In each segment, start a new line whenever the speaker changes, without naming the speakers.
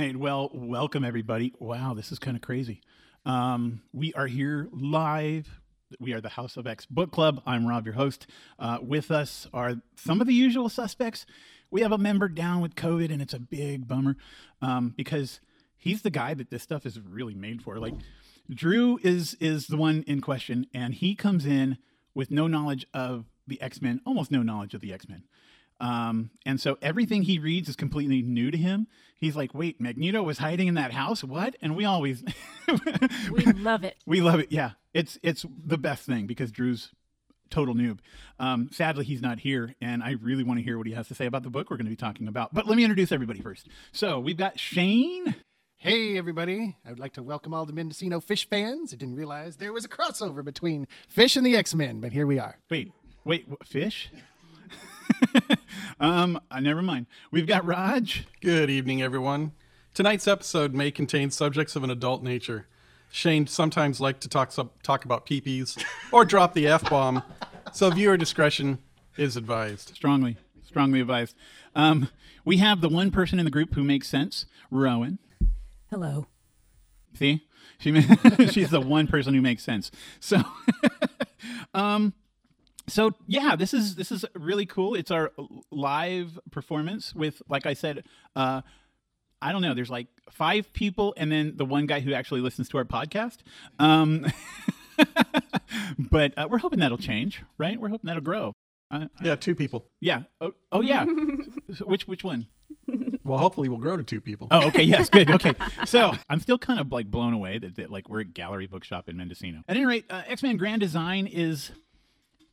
right. Well, welcome everybody. Wow, this is kind of crazy. Um, we are here live. We are the House of X Book Club. I'm Rob, your host. Uh, with us are some of the usual suspects. We have a member down with COVID, and it's a big bummer um, because he's the guy that this stuff is really made for. Like Drew is is the one in question, and he comes in with no knowledge of the X Men, almost no knowledge of the X Men. Um, and so everything he reads is completely new to him. He's like, wait, Magneto was hiding in that house? What? And we always
We love it.
we love it. Yeah. It's it's the best thing because Drew's total noob. Um, sadly he's not here, and I really want to hear what he has to say about the book we're going to be talking about. But let me introduce everybody first. So we've got Shane.
Hey, everybody. I would like to welcome all the Mendocino Fish fans. I didn't realize there was a crossover between Fish and the X Men, but here we are.
Wait, wait, what, fish? um, uh, never mind. We've got Raj.
Good evening, everyone. Tonight's episode may contain subjects of an adult nature. Shane sometimes like to talk sub- talk about peepees or drop the f bomb, so viewer discretion is advised.
Strongly, strongly advised. Um, we have the one person in the group who makes sense, Rowan.
Hello.
See, she she's the one person who makes sense. So, um, so yeah, this is this is really cool. It's our live performance with, like I said, uh, I don't know. There's like five people, and then the one guy who actually listens to our podcast. Um, but uh, we're hoping that'll change, right? We're hoping that'll grow. Uh,
Yeah, two people.
yeah. Oh, oh yeah. So which which one?
Well, hopefully, we'll grow to two people.
Oh, okay. Yes, good. Okay. So I'm still kind of like blown away that, that like we're at Gallery Bookshop in Mendocino. At any rate, uh, X Men Grand Design is,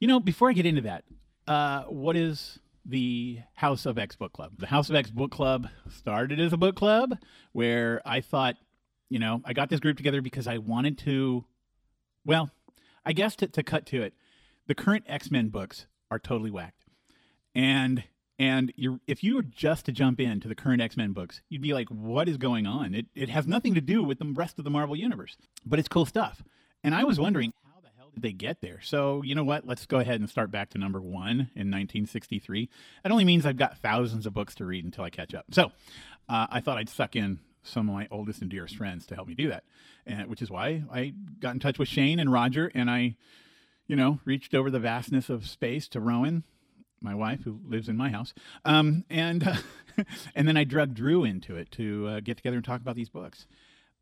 you know, before I get into that, uh, what is the House of X Book Club? The House of X Book Club started as a book club where I thought, you know, I got this group together because I wanted to, well, I guess to, to cut to it, the current X Men books are totally whacked. And and you're, if you were just to jump into the current X Men books, you'd be like, "What is going on?" It it has nothing to do with the rest of the Marvel universe, but it's cool stuff. And I was wondering did they get there? So you know what? Let's go ahead and start back to number one in 1963. That only means I've got thousands of books to read until I catch up. So uh, I thought I'd suck in some of my oldest and dearest friends to help me do that, and which is why I got in touch with Shane and Roger, and I, you know, reached over the vastness of space to Rowan my wife who lives in my house um, and uh, and then i drug drew into it to uh, get together and talk about these books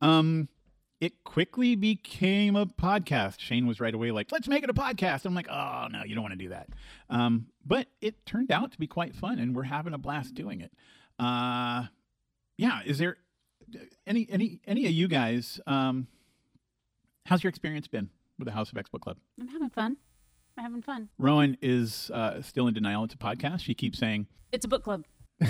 um, it quickly became a podcast. Shane was right away like let's make it a podcast. I'm like oh no you don't want to do that. Um, but it turned out to be quite fun and we're having a blast doing it. Uh, yeah is there any any any of you guys um, how's your experience been with the house of x book club?
I'm having fun. I'm having fun.
rowan is uh, still in denial. It's a podcast. She keeps saying
It's a book club.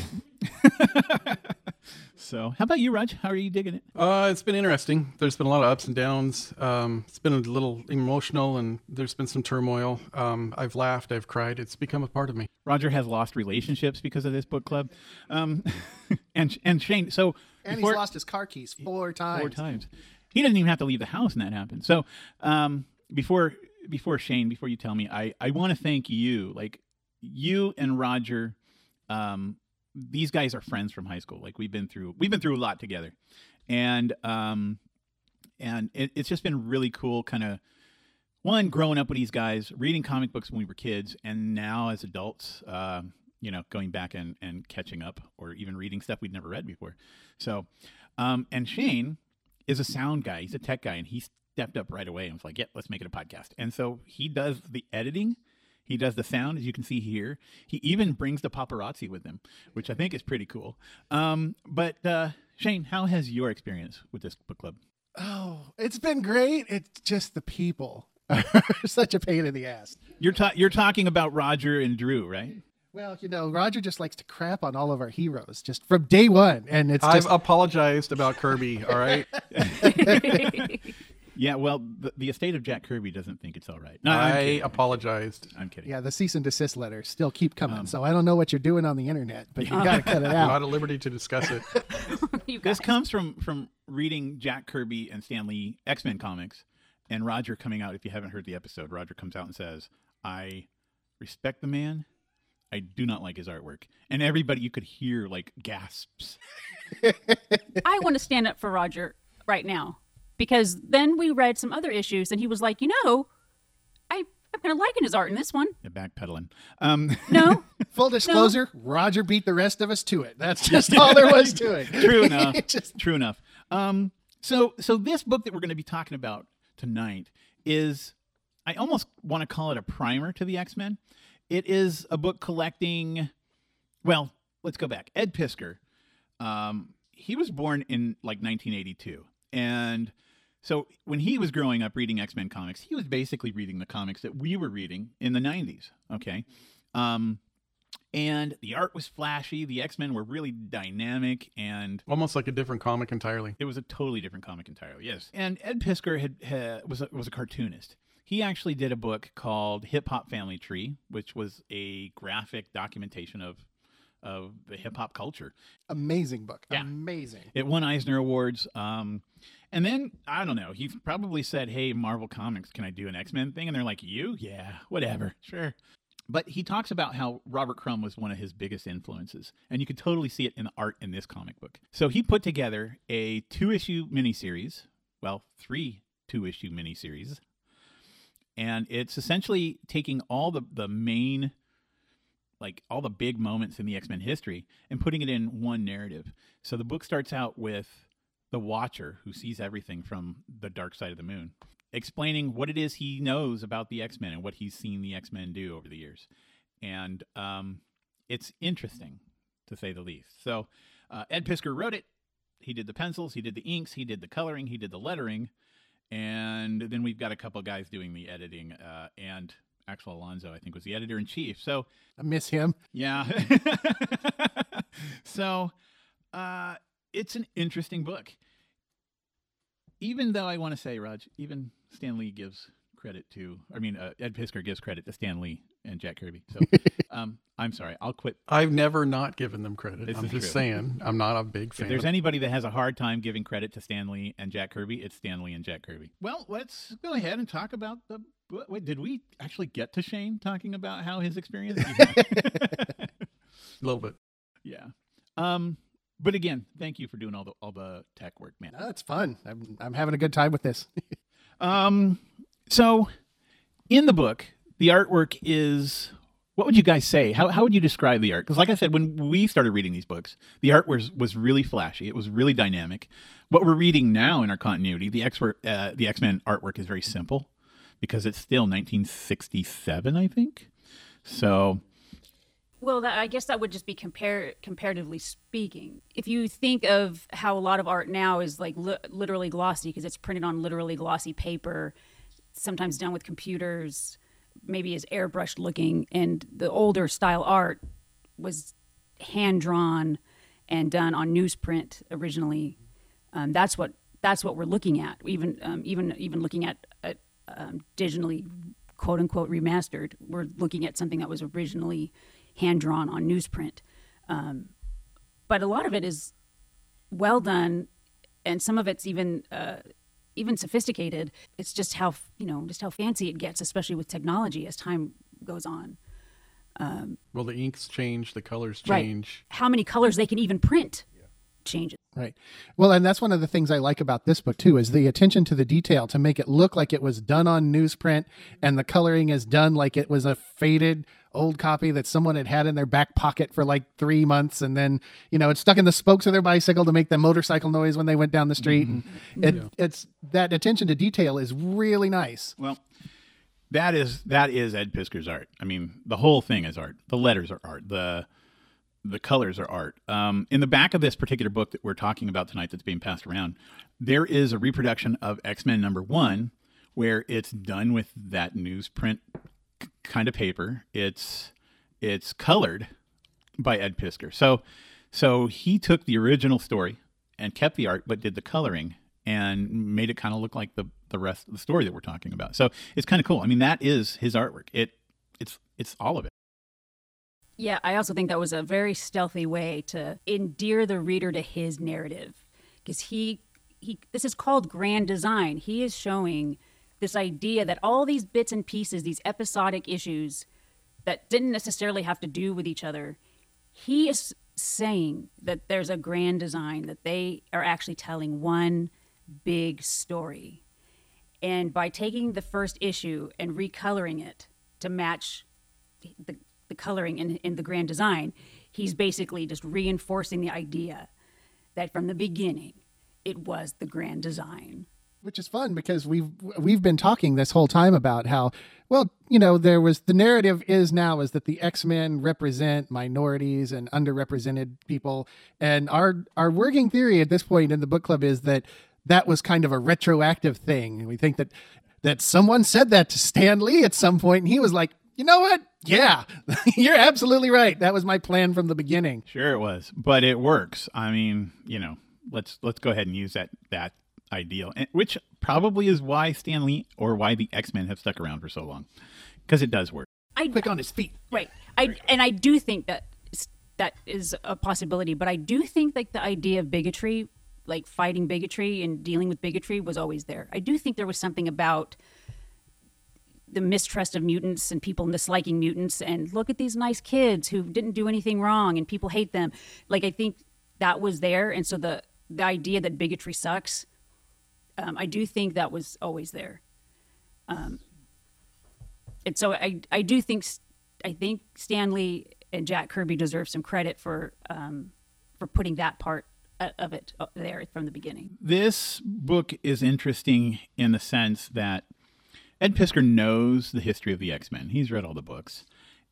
so, how about you, Raj? How are you digging it?
Uh, it's been interesting. There's been a lot of ups and downs. Um, it's been a little emotional, and there's been some turmoil. Um, I've laughed, I've cried. It's become a part of me.
Roger has lost relationships because of this book club, um, and and Shane. So
And
before-
he's lost his car keys four times.
four times. He doesn't even have to leave the house, and that happened. So, um, before before Shane, before you tell me, I I want to thank you, like you and Roger. Um, these guys are friends from high school. Like we've been through we've been through a lot together, and um, and it, it's just been really cool, kind of. One, growing up with these guys, reading comic books when we were kids, and now as adults, um, you know, going back and, and catching up or even reading stuff we'd never read before. So, um, and Shane is a sound guy. He's a tech guy, and he stepped up right away and was like, "Yeah, let's make it a podcast." And so he does the editing. He does the sound, as you can see here. He even brings the paparazzi with him, which I think is pretty cool. Um, but uh, Shane, how has your experience with this book club?
Oh, it's been great. It's just the people are such a pain in the ass.
You're ta- you're talking about Roger and Drew, right?
Well, you know, Roger just likes to crap on all of our heroes just from day one, and it's
I've
just
apologized about Kirby, all right?
Yeah. Well, the, the estate of Jack Kirby doesn't think it's all right. No,
I
I'm
apologized.
I'm kidding.
yeah, the cease and desist letters still keep coming. Um, so I don't know what you're doing on the internet, but you got to cut it out.
not at liberty to discuss it.
This comes from from reading Jack Kirby and Stan Lee X Men comics, and Roger coming out. If you haven't heard the episode, Roger comes out and says, "I respect the man. I do not like his artwork." And everybody, you could hear like gasps
I want to stand up for Roger right now because then we read some other issues and he was like, you know, I, I'm kind of liking his art in this one.
They're backpedaling. Um,
No,
Full disclosure, Roger beat the rest of us to it. That's just all there was to it.
True enough.
Just-
True enough. Um, so so this book that we're going to be talking about tonight is I almost want to call it a primer to the X Men. It is a book collecting. Well, let's go back. Ed Piskor. Um, he was born in like 1982, and so when he was growing up reading X Men comics, he was basically reading the comics that we were reading in the 90s. Okay. Um, and the art was flashy. The X Men were really dynamic, and
Almost like a different comic entirely.
it was a totally different comic entirely. Yes, and Ed Piskor had, had was a, was a cartoonist. He actually did a book called Hip Hop Family Tree, which was a graphic documentation of of the hip hop culture.
Amazing book.
Yeah.
Amazing.
It won Eisner Awards. Um, and then I don't know. He probably said, "Hey, Marvel Comics, can I do an X Men thing?" And they're like, "You? Yeah, whatever, sure." But he talks about how Robert Crumb was one of his biggest influences, and you could totally see it in the art in this comic book. So he put together a two-issue miniseries, well, three two-issue miniseries, and it's essentially taking all the the main like all the big moments in the X Men history and putting it in one narrative. So the book starts out with the Watcher, who sees everything from the dark side of the moon, explaining what it is he knows about the X Men and what he's seen the X Men do over the years. And um, it's interesting, to say the least. So uh, Ed Piskor wrote it. He did the pencils, he did the inks, he did the coloring, he did the lettering. And then we've got a couple guys doing the editing. Uh, and Axel Alonso, I think, was the editor in chief. So
I miss him.
yeah. so, uh, it's an interesting book. Even though I want to say, Raj, even Stan Lee gives credit to, I mean, uh, Ed Piskor gives credit to Stan Lee and Jack Kirby. So, um, I'm sorry, I'll quit.
I've never not given them credit.
This
I'm just
true.
saying, I'm not a big fan.
If there's
of-
anybody that has a hard time giving credit to Stan Lee and Jack Kirby, it's Stan Lee and Jack Kirby. Well, let's go ahead and talk about the. Wait, did we actually get to Shane talking about how his experience?
a little bit.
yeah. Um, but again, thank you for doing all the all the tech work, man.
No, it's fun. I'm, I'm having a good time with this.
Um, so in the book, the artwork is what would you guys say? How, how would you describe the art? Because, like I said, when we started reading these books, the art was was really flashy. It was really dynamic. What we're reading now in our continuity, the X uh, the X Men artwork is very simple because it's still 1967, I think. So
Well, that, I guess that would just be compare comparatively speaking. If you think of how a lot of art now is like li- literally glossy because it's printed on literally glossy paper, sometimes done with computers, maybe is airbrushed looking, and the older style art was hand drawn and done on newsprint originally. Um, that's what that's what we're looking at. Even um, even even looking at, at um, digitally quote unquote remastered, we're looking at something that was originally hand drawn on newsprint. Um, but a lot of it is well done, and some of it's even uh, even sophisticated. It's just how you know just how fancy it gets, especially with technology as time goes on.
Well, the inks change, the colors
Right.
change.
How many colors they can even print changes.
Right. Well, and that's one of the things I like about this book too is the attention to the detail to make it look like it was done on newsprint and the coloring is done like it was a faded old copy that someone had had in their back pocket for like 3 months and then, you know, it's stuck in the spokes of their bicycle to make the motorcycle noise when they went down the street and it, it's that attention to detail is really nice.
Well, that is that is Ed Piskor's art. I mean, the whole thing is art. The letters are art. The the colors are art. Um, in the back of this particular book that we're talking about tonight, that's being passed around, there is a reproduction of X Men number one, where it's done with that newsprint kind of paper. It's it's colored by Ed Piskor. So so he took the original story and kept the art, but did the coloring and made it kind of look like the the rest of the story that we're talking about. So it's kind of cool. I mean, that is his artwork. It it's it's all of it.
Yeah, I also think that was a very stealthy way to endear the reader to his narrative because he he this is called grand design. He is showing this idea that all these bits and pieces, these episodic issues that didn't necessarily have to do with each other, he is saying that there's a grand design, that they are actually telling one big story. And by taking the first issue and recoloring it to match the, the coloring in, in the grand design, he's basically just reinforcing the idea that from the beginning, it was the grand design
which is fun because we've we've been talking this whole time about how well you know there was the narrative is now is that the x-men represent minorities and underrepresented people. And our our working theory at this point in the book club is that that was kind of a retroactive thing. And we think that that someone said that to stan lee at some point and he was like you know what? Yeah you're absolutely right. That was my plan from the beginning.
Sure, it was, but it works. I mean, you know, let's let's go ahead and use that that ideal, and, which probably is why Stan Lee or why the X Men have stuck around for so long, because it does work.
I
quick on his feet
Right. I and I do think that that is a possibility, but I do think like the idea of bigotry, like fighting bigotry and dealing with bigotry was always there. I do think there was something about the mistrust of mutants and people disliking mutants and look at these nice kids who didn't do anything wrong and people hate them. Like I think that was there and so the the idea that bigotry sucks um, I do think that was always there. Um, and so I, I do think I think Stan Lee and Jack Kirby deserve some credit for um, for putting that part of it uh, there from the beginning.
This book is interesting in the sense that Ed Piskor knows the history of the X Men. He's read all the books,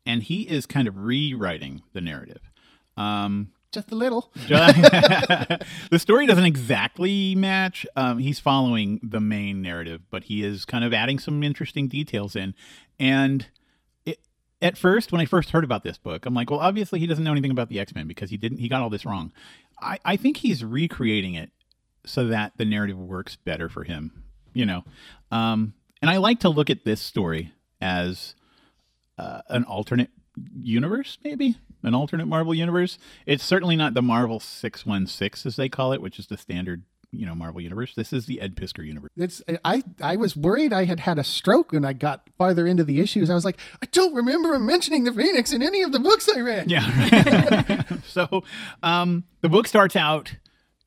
and he is kind of rewriting the narrative. Um,
just a little
the story doesn't exactly match. Um, he's following the main narrative, but he is kind of adding some interesting details in. And it, at first, when I first heard about this book, I'm like, well, obviously he doesn't know anything about the X Men because he didn't. He got all this wrong. I, I think he's recreating it so that the narrative works better for him. You know, um, and I like to look at this story as uh, an alternate universe, maybe an alternate Marvel universe. It's certainly not the Marvel 616 as they call it, which is the standard, you know, Marvel universe. This is the Ed Piskor universe.
it's i i was worried i had had a stroke when i got farther into the issues i was like i don't remember him mentioning the phoenix in any of the books i read
Yeah. so, um, the book starts out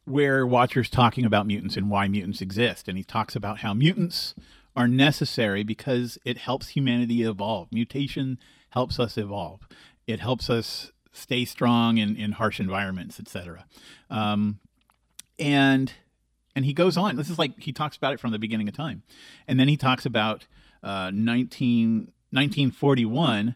where Watcher's talking about mutants and why mutants exist, and he talks about how mutants are necessary because it helps humanity evolve. Mutation helps us evolve. It helps us stay strong in, in harsh environments, etc. Um, and and he goes on. This is like he talks about it from the beginning of time, and then he talks about uh, 19, 1941,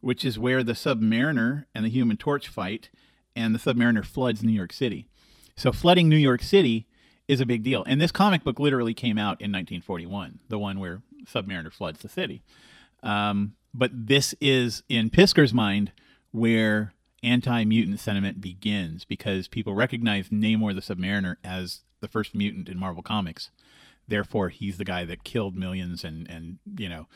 which is where the Submariner and the Human Torch fight, and the Submariner floods New York City. So flooding New York City is a big deal, and this comic book literally came out in 1941, the one where Submariner floods the city. Um, but this is in Piskor's mind where anti-mutant sentiment begins because people recognize Namor the Submariner as the first mutant in Marvel Comics. Therefore, he's the guy that killed millions and and you know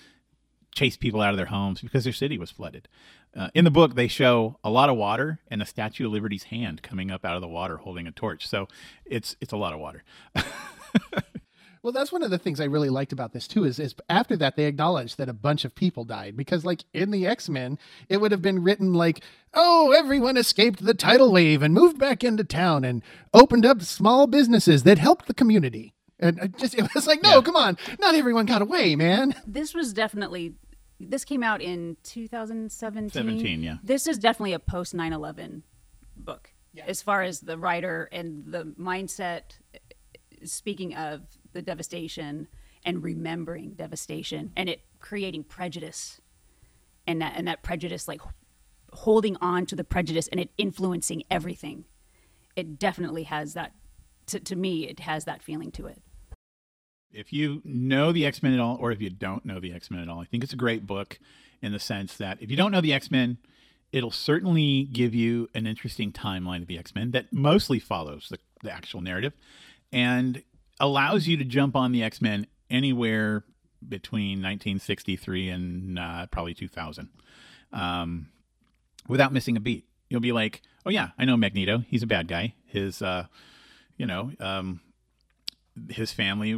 chased people out of their homes because their city was flooded. Uh, in the book, they show a lot of water and the Statue of Liberty's hand coming up out of the water holding a torch. So it's it's a lot of water.
Well, that's one of the things I really liked about this too. Is, is after that they acknowledged that a bunch of people died because, like in the X Men, it would have been written like, "Oh, everyone escaped the tidal wave and moved back into town and opened up small businesses that helped the community." And it just it was like, no,
Yeah.
come on, not everyone got away, man.
This was definitely this came out in 2017.
17, yeah.
This is definitely a post 9/11 book. As far as the writer and the mindset speaking of the devastation and remembering devastation and it creating prejudice and that and that prejudice like holding on to the prejudice and it influencing everything it definitely has that to, to me it has that feeling to it.
If you know the X Men at all, or if you don't know the X Men at all, I think it's a great book in the sense that if you don't know the X Men, it'll certainly give you an interesting timeline of the X Men that mostly follows the, the actual narrative and allows you to jump on the X Men anywhere between 1963 and uh, probably 2000 um, without missing a beat. You'll be like, oh, yeah, I know Magneto. He's a bad guy. His, uh, you know, um, his family,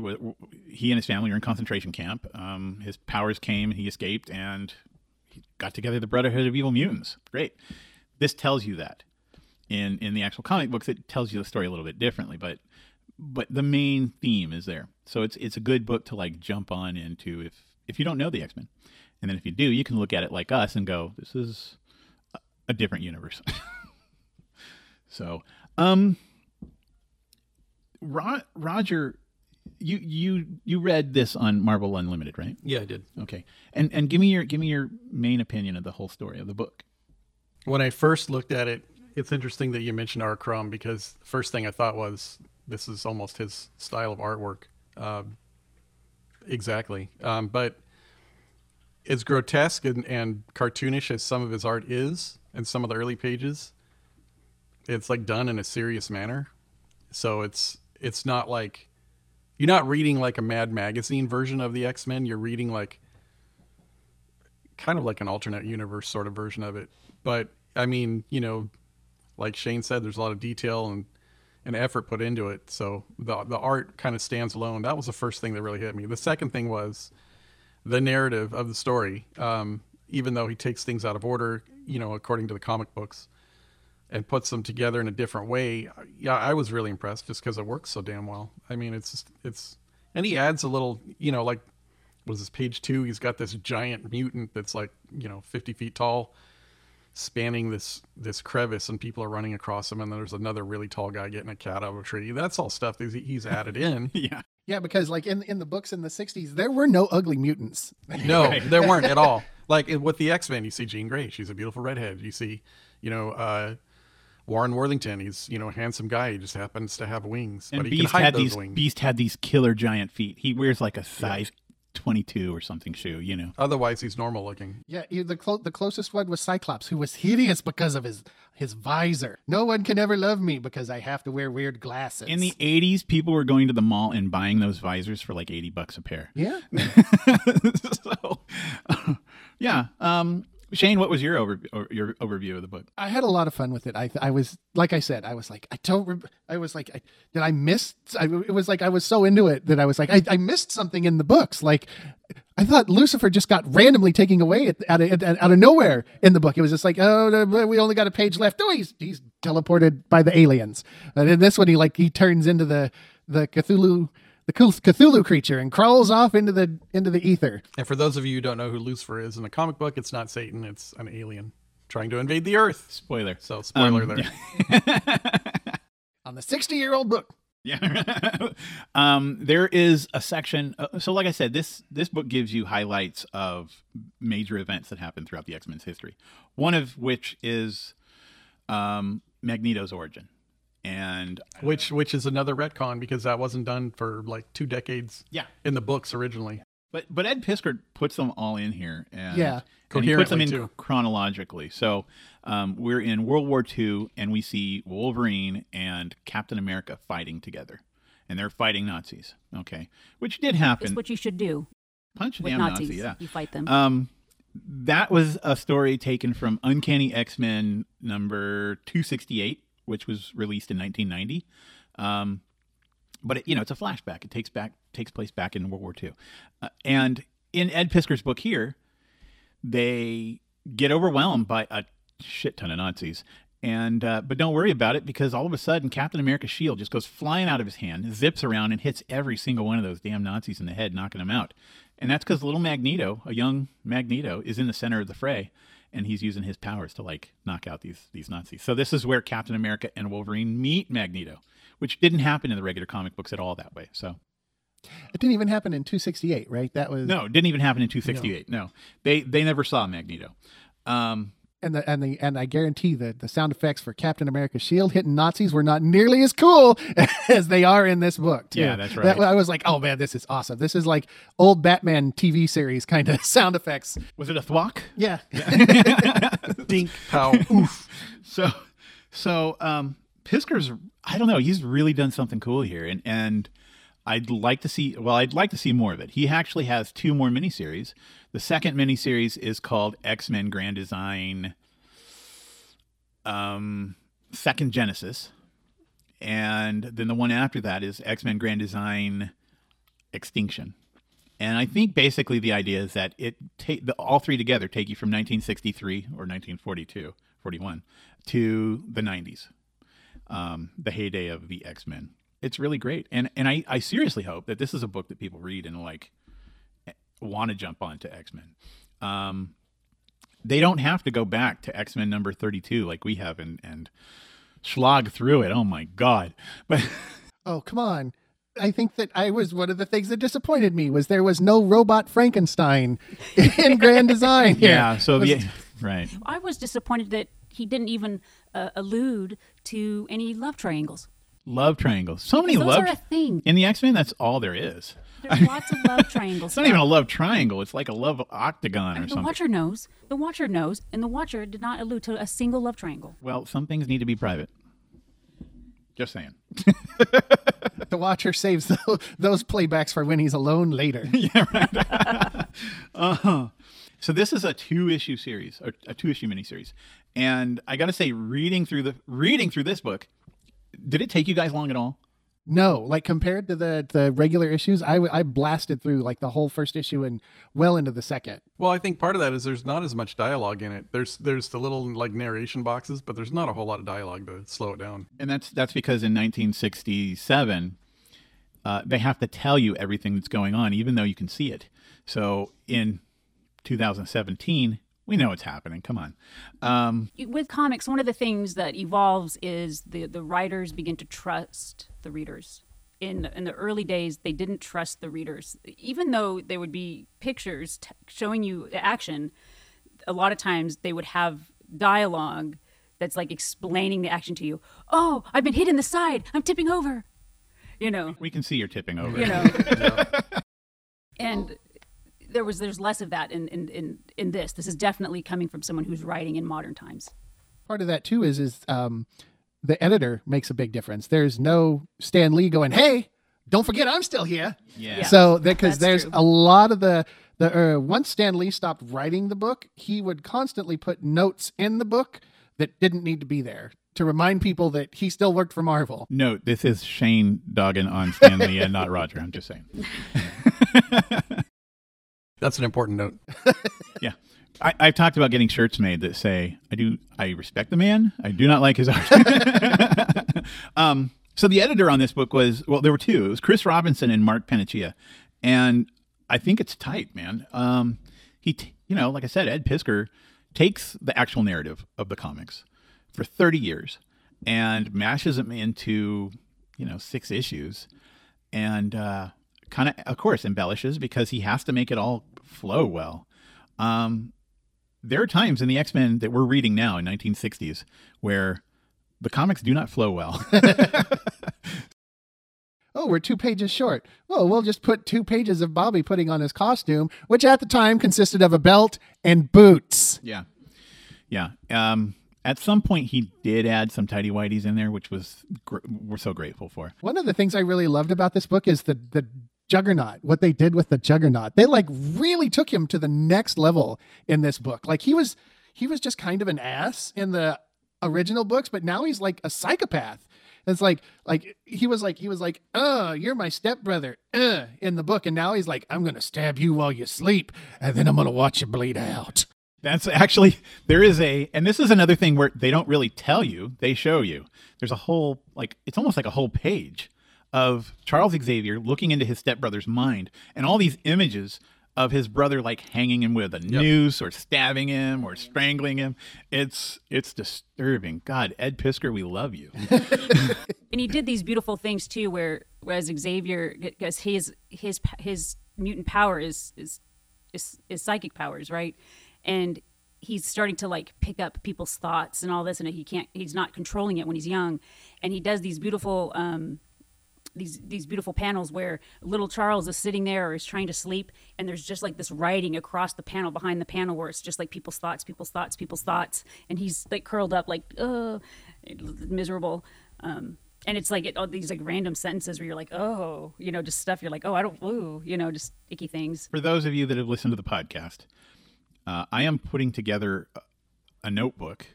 he and his family were in concentration camp. Um, his powers came, he escaped, and he got together the Brotherhood of Evil Mutants. Great. This tells you that. in in the actual comic books, it tells you the story a little bit differently, but but the main theme is there. So it's it's a good book to like jump on into if if you don't know the X Men, and then if you do, you can look at it like us and go, this is a, a different universe. so, um, Ro- Roger, you you you read this on Marvel Unlimited, right?
Yeah, I did.
Okay, and and give me your give me your main opinion of the whole story of the book.
When I first looked at it, it's interesting that you mentioned R. Crumb because the first thing I thought was this is almost his style of artwork. Um, exactly. Um, but as grotesque and, and cartoonish as some of his art is, and some of the early pages, it's like done in a serious manner. So it's it's not like you're not reading like a Mad Magazine version of the X Men. You're reading like kind of like an alternate universe sort of version of it. But I mean, you know, like Shane said, there's a lot of detail and and effort put into it. So the the art kind of stands alone. That was the first thing that really hit me. The second thing was the narrative of the story. Um, even though he takes things out of order, you know, according to the comic books, and puts them together in a different way. Yeah, I was really impressed just because it works so damn well. I mean, it's just it's, and he adds a little, you know, like was this page two? He's got this giant mutant that's like you know 50 feet tall spanning this this crevice and people are running across him and then there's another really tall guy getting a cat out of a tree. That's all stuff that he's added in.
Yeah,
Yeah, because like in in the books in the '60s, there were no ugly mutants.
no there weren't at all. Like with the x-men you see jean grey. She's a beautiful redhead. You see you know uh warren worthington. He's you know a handsome guy. He just happens to have wings
and
but he
Beast
can hide
had
those
these
wings.
Beast had these killer giant feet. He wears like a size twenty two or something shoe. You know.
otherwise he's normal looking
Yeah, you- the clo- the closest one was Cyclops, who was hideous because of his his visor. No one can ever love me because I have to wear weird glasses.
In the 80s, people were going to the mall and buying those visors for like 80 bucks a pair.
yeah,
so, yeah. Um, Shane, what was your over your overview of the book?
I had a lot of fun with it. I I was like I said, I was like I don't. Rem- I was like, I, did I miss? I, it was like I was so into it that I was like I, I missed something in the books. Like I thought Lucifer just got randomly taken away at, out of out of nowhere in the book. It was just like oh we only got a page left. Oh he's he's teleported by the aliens. And in this one he like he turns into the the Cthulhu. The Cthulhu creature and crawls off into the into the ether.
and for those of you who don't know who lucifer is in the comic book it's not satan it's an alien trying to invade the earth
Spoiler.
so spoiler
Um,
there
on the 60 year old book.
Yeah. um, there is a section. Uh, so, like I said, this this book gives you highlights of major events that happened throughout the X Men's history. One of which is um, Magneto's origin, and
which which is another retcon because that wasn't done for like two decades
yeah,
in the books originally.
But but Ed Piskor puts them all in here, and
Yeah.
and he puts them in
too.
chronologically. So um, we're in World War II, and we see Wolverine and Captain America fighting together, and they're fighting Nazis. Okay, which did
It's
happen.
what you should do
Punch a
with
damn
Nazis.
Nazi, yeah.
You fight them.
Um, that was a story taken from Uncanny X Men number two sixty eight, which was released in nineteen ninety. Um, but it, you know, it's a flashback. It takes back takes place back in World War II, uh, and in Ed Piskor's book here, they get overwhelmed by a shit ton of Nazis. And uh, but don't worry about it because all of a sudden Captain America's shield just goes flying out of his hand, zips around, and hits every single one of those damn Nazis in the head, knocking them out. And that's because little Magneto, a young Magneto, is in the center of the fray, and he's using his powers to like knock out these these Nazis. So this is where Captain America and Wolverine meet Magneto, which didn't happen in the regular comic books at all that way. So
It didn't even happen in 268, right? That was
no, it didn't even happen in 268. No, they they never saw Magneto. Um,
and the and the and I guarantee that the sound effects for Captain America's shield hitting Nazis were not nearly as cool as they are in this book. Too.
Yeah, that's
That-
right.
I was like, oh man, this is awesome. This is like old Batman TV series kind of sound effects.
was it a thwack?
Yeah,
Dink, pow, oof.
So, so um, Piskor's I don't know. He's really done something cool here, and and I'd like to see. Well, I'd like to see more of it. He actually has two more miniseries. The second miniseries is called X Men Grand Design, um, Second Genesis, and then the one after that is X Men Grand Design Extinction. And I think basically the idea is that it take the, all three together take you from 1963 or 1942, 41 to the 90s, um, the heyday of the X Men. It's really great, and and I, I seriously hope that this is a book that people read and like want to jump onto X Men. Um, they don't have to go back to X Men number 32 like we have and and slog through it. Oh my god! But
Oh, come on. I think that I was one of the things that disappointed me was there was no robot Frankenstein in Grand Design. here.
yeah, so
Was-
the right.
I was disappointed that he didn't even uh, allude to any love triangles.
Love triangles. So many
Those
love
are a thing.
in the X Men. That's all there is.
There's lots of love triangles.
It's not even a love triangle. It's like a love octagon or
The
something.
The Watcher knows. The Watcher knows, and the Watcher did not allude to a single love triangle.
Well, some things need to be private. Just saying.
The Watcher saves tho- those playbacks for when he's alone later. yeah, right.
Uh-huh. So this is a two-issue series, or a two-issue miniseries, and I got to say, reading through the reading through this book, did it take you guys long at all?
No, like compared to the the regular issues, I I blasted through like the whole first issue and well into the second.
Well, I think part of that is there's not as much dialogue in it. There's there's the little like narration boxes, but there's not a whole lot of dialogue to slow it down.
And that's that's because in 1967, uh, they have to tell you everything that's going on, even though you can see it. So in 2017, we know what's happening. Come on. Um,
With comics, one of the things that evolves is the the writers begin to trust the readers. In in the early days, they didn't trust the readers, even though there would be pictures t- showing you action. A lot of times, they would have dialogue that's like explaining the action to you. Oh, I've been hit in the side. I'm tipping over. You know.
we can see you're tipping over.
you know and there was there's less of that in, in in in this this is definitely coming from someone who's writing in modern times
Part of that too is is um, the editor makes a big difference. There's no Stan Lee going, "Hey, don't forget I'm still here."
Yeah.
Yeah.
So because there's
true.
a lot of the the uh, once Stan Lee stopped writing the book, he would constantly put notes in the book that didn't need to be there to remind people that he still worked for Marvel.
Note: This is Shane dogging on Stan Lee and not Roger. I'm just saying.
That's an important note.
Yeah. I, I've talked about getting shirts made that say, I do, I respect the man. I do not like his art. um, so the editor on this book was, well, there were two. It was Chris Robinson and Mark Paniccia. And I think it's tight, man. Um, he, t- you know, like I said, Ed Piskor takes the actual narrative of the comics for 30 years and mashes them into, you know, six issues and uh, kind of, of course, embellishes because he has to make it all flow well. Um, there are times in the X Men that we're reading now in 1960s where the comics do not flow well.
Oh, we're two pages short. Well, we'll just put two pages of Bobby putting on his costume, which at the time consisted of a belt and boots.
yeah, yeah. Um, at some point, he did add some tidy whities in there, which was gr- we're so grateful for.
One of the things I really loved about this book is the the Juggernaut. What they did with the Juggernaut, they like really took him to the next level in this book. Like he was he was just kind of an ass in the original books, but now he's like a psychopath. It's like like he was like he was like, "Uh, you're my stepbrother." Uh, in the book and now he's like, "I'm going to stab you while you sleep and then I'm going to watch you bleed out."
That's actually there is a, and this is another thing where they don't really tell you; they show you. There's a whole like it's almost like a whole page of Charles Xavier looking into his stepbrother's mind, and all these images of his brother like hanging him with a noose or stabbing him or strangling him. It's it's disturbing. God, Ed Piskor, we love you.
and he did these beautiful things too where whereas xavier because his his his mutant power is is is, is psychic powers right and he's starting to like pick up people's thoughts and all this and he can't he's not controlling it when he's young and he does these beautiful um these these beautiful panels where little Charles is sitting there or is trying to sleep, and there's just like this writing across the panel behind the panel where it's just like people's thoughts, people's thoughts, people's thoughts, and he's like curled up like uh miserable. Um, and it's like it, all these like random sentences where you're like, oh, you know, just stuff you're like, oh, I don't, ooh, you know, just icky things.
For those of you that have listened to the podcast, uh, I am putting together a- a notebook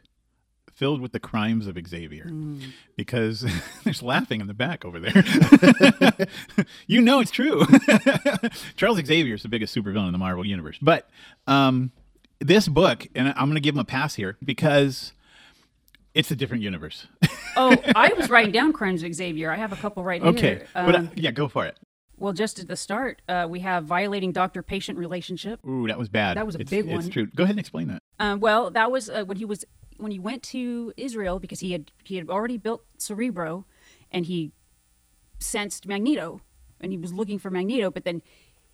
filled with the crimes of Xavier because there's laughing in the back over there. you know it's true. Charles Xavier is the biggest supervillain in the Marvel universe. But um, this book, and I'm going to give him a pass here because It's a different universe.
Oh, I was writing down crimes of Xavier. I have a couple right
okay,
here.
but uh,
Um,
yeah, go for it.
well, just at the start, uh, we have violating doctor-patient relationship.
Ooh, that was bad.
That was a
It's-
big one.
It's true. Go ahead and explain that.
Um, well, that was uh, when he was when he went to Israel because he had he had already built Cerebro, and he sensed Magneto, and he was looking for Magneto. But then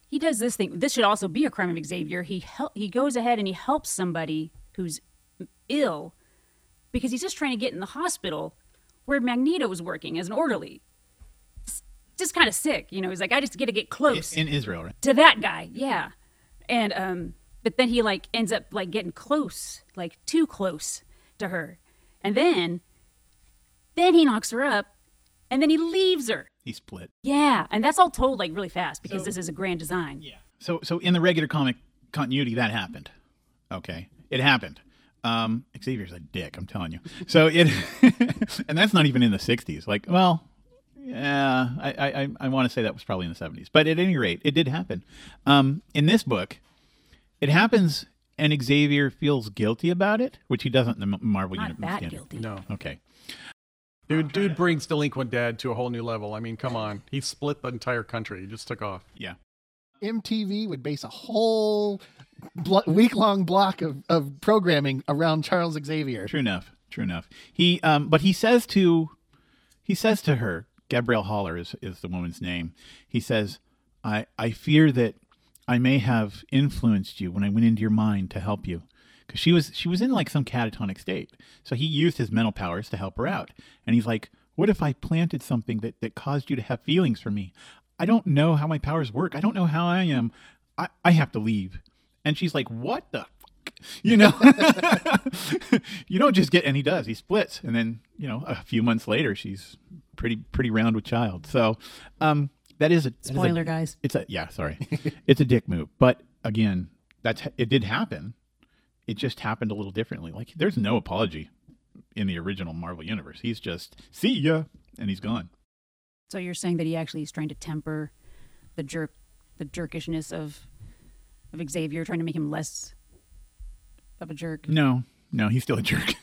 he does this thing. This should also be a crime of Xavier. He hel- he goes ahead and he helps somebody who's ill because he's just trying to get in the hospital where Magneto was working as an orderly. It's just kind of sick, you know. He's like, I just got to get close
In Israel, right?
to that guy yeah and um but then he like ends up like getting close like too close to her and then then he knocks her up and then he leaves her
He split.
yeah and that's all told like really fast because this is a grand design
Yeah. So so in the regular comic continuity, that happened. Okay, it happened. Um, Xavier's a dick. I'm telling you. So it, and that's not even in the '60s. Like, well, yeah, I I, I want to say that was probably in the '70s. But at any rate, it did happen. Um, in this book, it happens, and Xavier feels guilty about it, which he doesn't in the Marvel
not
universe.
that guilty
No.
Okay.
Dude, dude brings delinquent dad to a whole new level. I mean, come on. He split the entire country. He just took off.
Yeah.
MTV would base a whole blo- week long block of, of programming around Charles Xavier.
True enough. True enough. He um but he says to he says to her, Gabrielle Haller is, is the woman's name. He says, I I fear that I may have influenced you when I went into your mind to help you. Because she was she was in like some catatonic state. So he used his mental powers to help her out. And he's like, What if I planted something that, that caused you to have feelings for me? I don't know how my powers work. I don't know how I am. I, I have to leave. And she's like, What the fuck? You know? you don't just get and he does. He splits. And then, you know, a few months later she's pretty pretty round with child. So um that is a that is a-
spoiler guys
it's a yeah, sorry. it's a dick move. But again, that's it did happen. It just happened a little differently. Like there's no apology in the original Marvel universe. He's just see ya and he's gone.
so you're saying that he actually is trying to temper the jerk the jerkishness of of xavier trying to make him less of a jerk
No, no, he's still a jerk.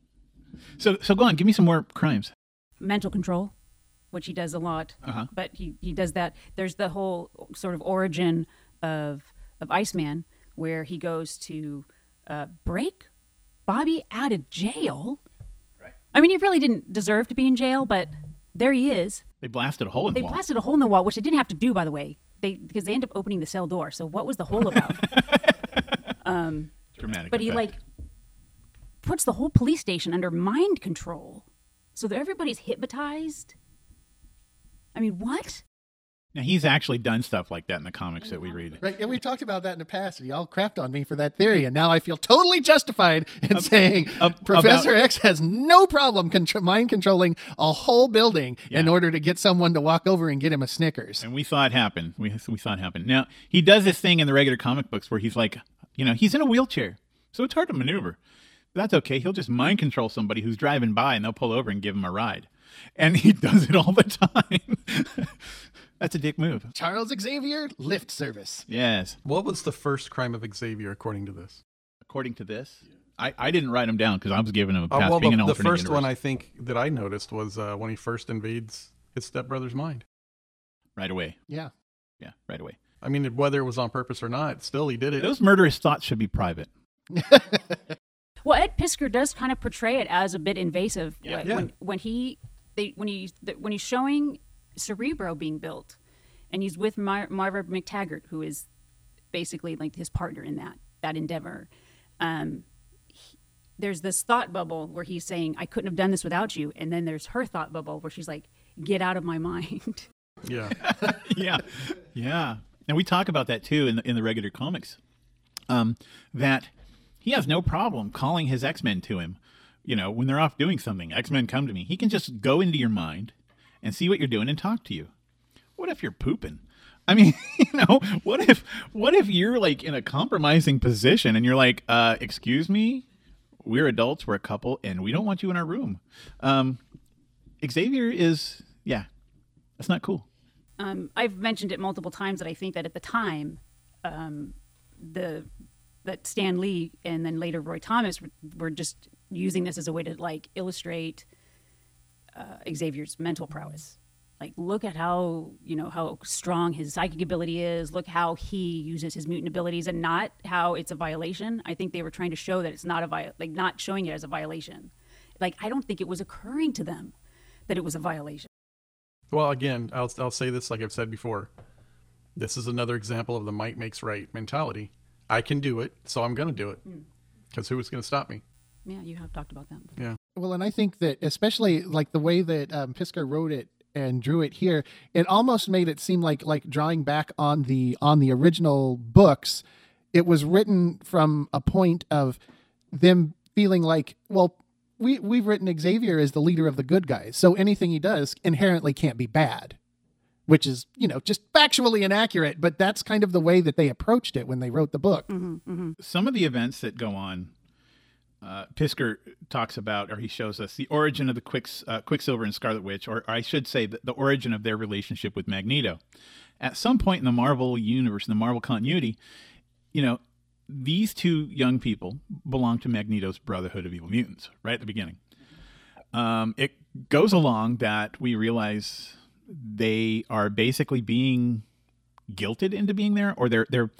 so so go on, give me some more crimes.
mental control, which he does a lot.
Uh-huh.
But he, he does that. There's the whole sort of origin of of Iceman, where he goes to uh, break Bobby out of jail.
Right.
I mean, he really didn't deserve to be in jail, but there he is.
They blasted a hole in
They
the wall.
blasted a hole in the wall, which they didn't have to do, by the way. They because they end up opening the cell door. So what was the hole about?
Dramatic.
but he like puts the whole police station under mind control, so that everybody's hypnotized. I mean, what?
now he's actually done stuff like that in the comics that we read.
Right, and we've talked about that in the past, and y'all crapped on me for that theory, and now I feel totally justified in saying
ab-
Professor
about-
X has no problem contr- mind controlling a whole building in order to get someone to walk over and get him a Snickers.
And we saw it happen. We, we saw it happen. Now, he does this thing in the regular comic books where he's like, you know, he's in a wheelchair. So it's hard to maneuver. But that's okay. He'll just mind control somebody who's driving by and they'll pull over and give him a ride. And he does it all the time. that's a dick move.
Charles Xavier lift service.
Yes.
What was the first crime of Xavier, according to this?
According to this, I, I didn't write him down because I was giving him a
Uh,
pass
well,
being
the,
an
the first
universe.
one I think that I noticed was uh, when he first invades his stepbrother's mind.
right away.
Yeah.
Yeah, right away.
I mean, whether it was on purpose or not, still he did it.
Those murderous thoughts should be private.
Well, Ed Piskor does kind of portray it as a bit invasive
Yeah.
when,
Yeah.
when when he they when he when he's showing Cerebro being built, and he's with Mar- Marva MacTaggert, who is basically like his partner in that that endeavor. Um, he- there's this thought bubble where he's saying, "I couldn't have done this without you," and then there's her thought bubble where she's like, "Get out of my mind."
yeah.
yeah, yeah. And we talk about that too in the, in the regular comics. Um, that he has no problem calling his X Men to him. You know, when they're off doing something, X Men come to me. He can just go into your mind and see what you're doing and talk to you. What if you're pooping? I mean, you know, what if what if you're like in a compromising position and you're like, uh, excuse me, we're adults, we're a couple, and we don't want you in our room. Um, Xavier is, yeah, that's not cool.
um, I've mentioned it multiple times that I think that at the time, um, the that Stan Lee and then later Roy Thomas were, were just using this as a way to like illustrate uh, Xavier's mental prowess. Like, look at how you know how strong his psychic ability is. Look how he uses his mutant abilities, and not how it's a violation. I think they were trying to show that it's not a viol, like not showing it as a violation. Like, I don't think it was occurring to them that it was a violation.
Well, again, I'll I'll say this like I've said before. This is another example of the might makes right mentality. I can do it, so I'm going to do it. Because who is going to stop me?
Yeah, you have talked about that.
Yeah.
Well, and I think that especially like the way that um, Piskor wrote it and drew it here, it almost made it seem like like drawing back on the on the original books. It was written from a point of them feeling like, well, we we've written Xavier as the leader of the good guys, so anything he does inherently can't be bad, which is you know just factually inaccurate. But that's kind of the way that they approached it when they wrote the book.
some of the events that go on, uh, Piskor talks about, or he shows us the origin of the Quicks, uh, Quicksilver and Scarlet Witch, or I should say, the, the origin of their relationship with Magneto. At some point in the Marvel universe, in the Marvel continuity, you know, these two young people belong to Magneto's Brotherhood of Evil Mutants right at the beginning. Um, it goes along that we realize they are basically being guilted into being there, or they're they're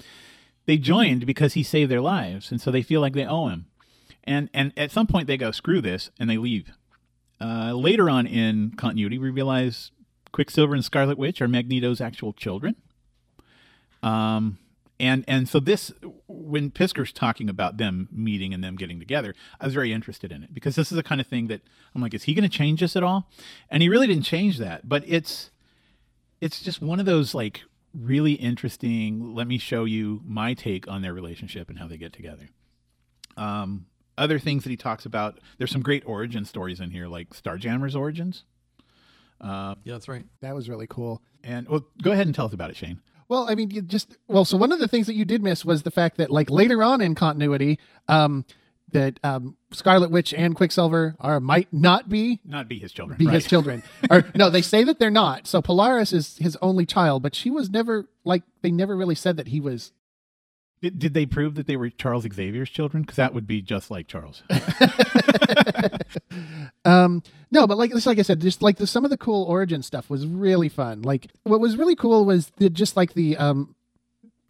they joined because he saved their lives, and so they feel like they owe him. And and at some point they go screw this, and they leave. Uh, later on in continuity, we realize Quicksilver and Scarlet Witch are Magneto's actual children. Um, and and so this, when Piskor's talking about them meeting and them getting together, I was very interested in it because this is the kind of thing that I'm like, is he going to change this at all? And he really didn't change that, but it's it's just one of those like really interesting. Let me show you my take on their relationship and how they get together. Um, other things that he talks about, there's some great origin stories in here, like Starjammer's origins.
Yeah, that's right.
That was really cool.
And well, go ahead and tell us about it, Shane.
Well, I mean, you just well, so one of the things that you did miss was the fact that like later on in continuity, um, that um, Scarlet Witch and Quicksilver are might not be
Not be his children.
be
right.
his children. or no, they say that they're not. So Polaris is his only child, but she was never like they never really said that he was.
Did, did they prove that they were Charles Xavier's children? Because that would be just like Charles.
Um, no, but like just like I said, just like the, some of the cool origin stuff was really fun. Like what was really cool was the, just like the um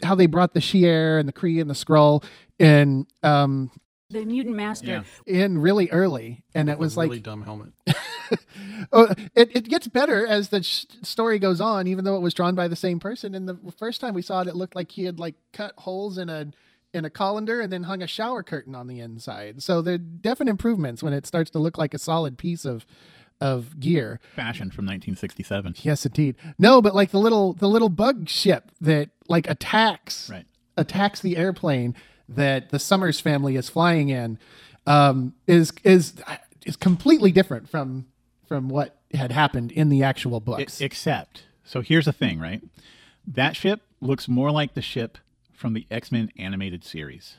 how they brought the Shi'ar and the Kree and the Skrull and um
The mutant master.
Yeah.
in really early, and it was like
a really
like
dumb helmet.
oh, it, it gets better as the sh- story goes on, even though it was drawn by the same person. And the first time we saw it, it looked like he had like cut holes in a in a colander and then hung a shower curtain on the inside. So there are definite improvements when it starts to look like a solid piece of of gear.
Fashion from 1967.
Yes, indeed. No, but like the little the little bug ship that like attacks
Right.
attacks the airplane that the Summers family is flying in um, is is is completely different from from what had happened in the actual books.
except, so here's the thing, right? That ship looks more like the ship from the X Men animated series.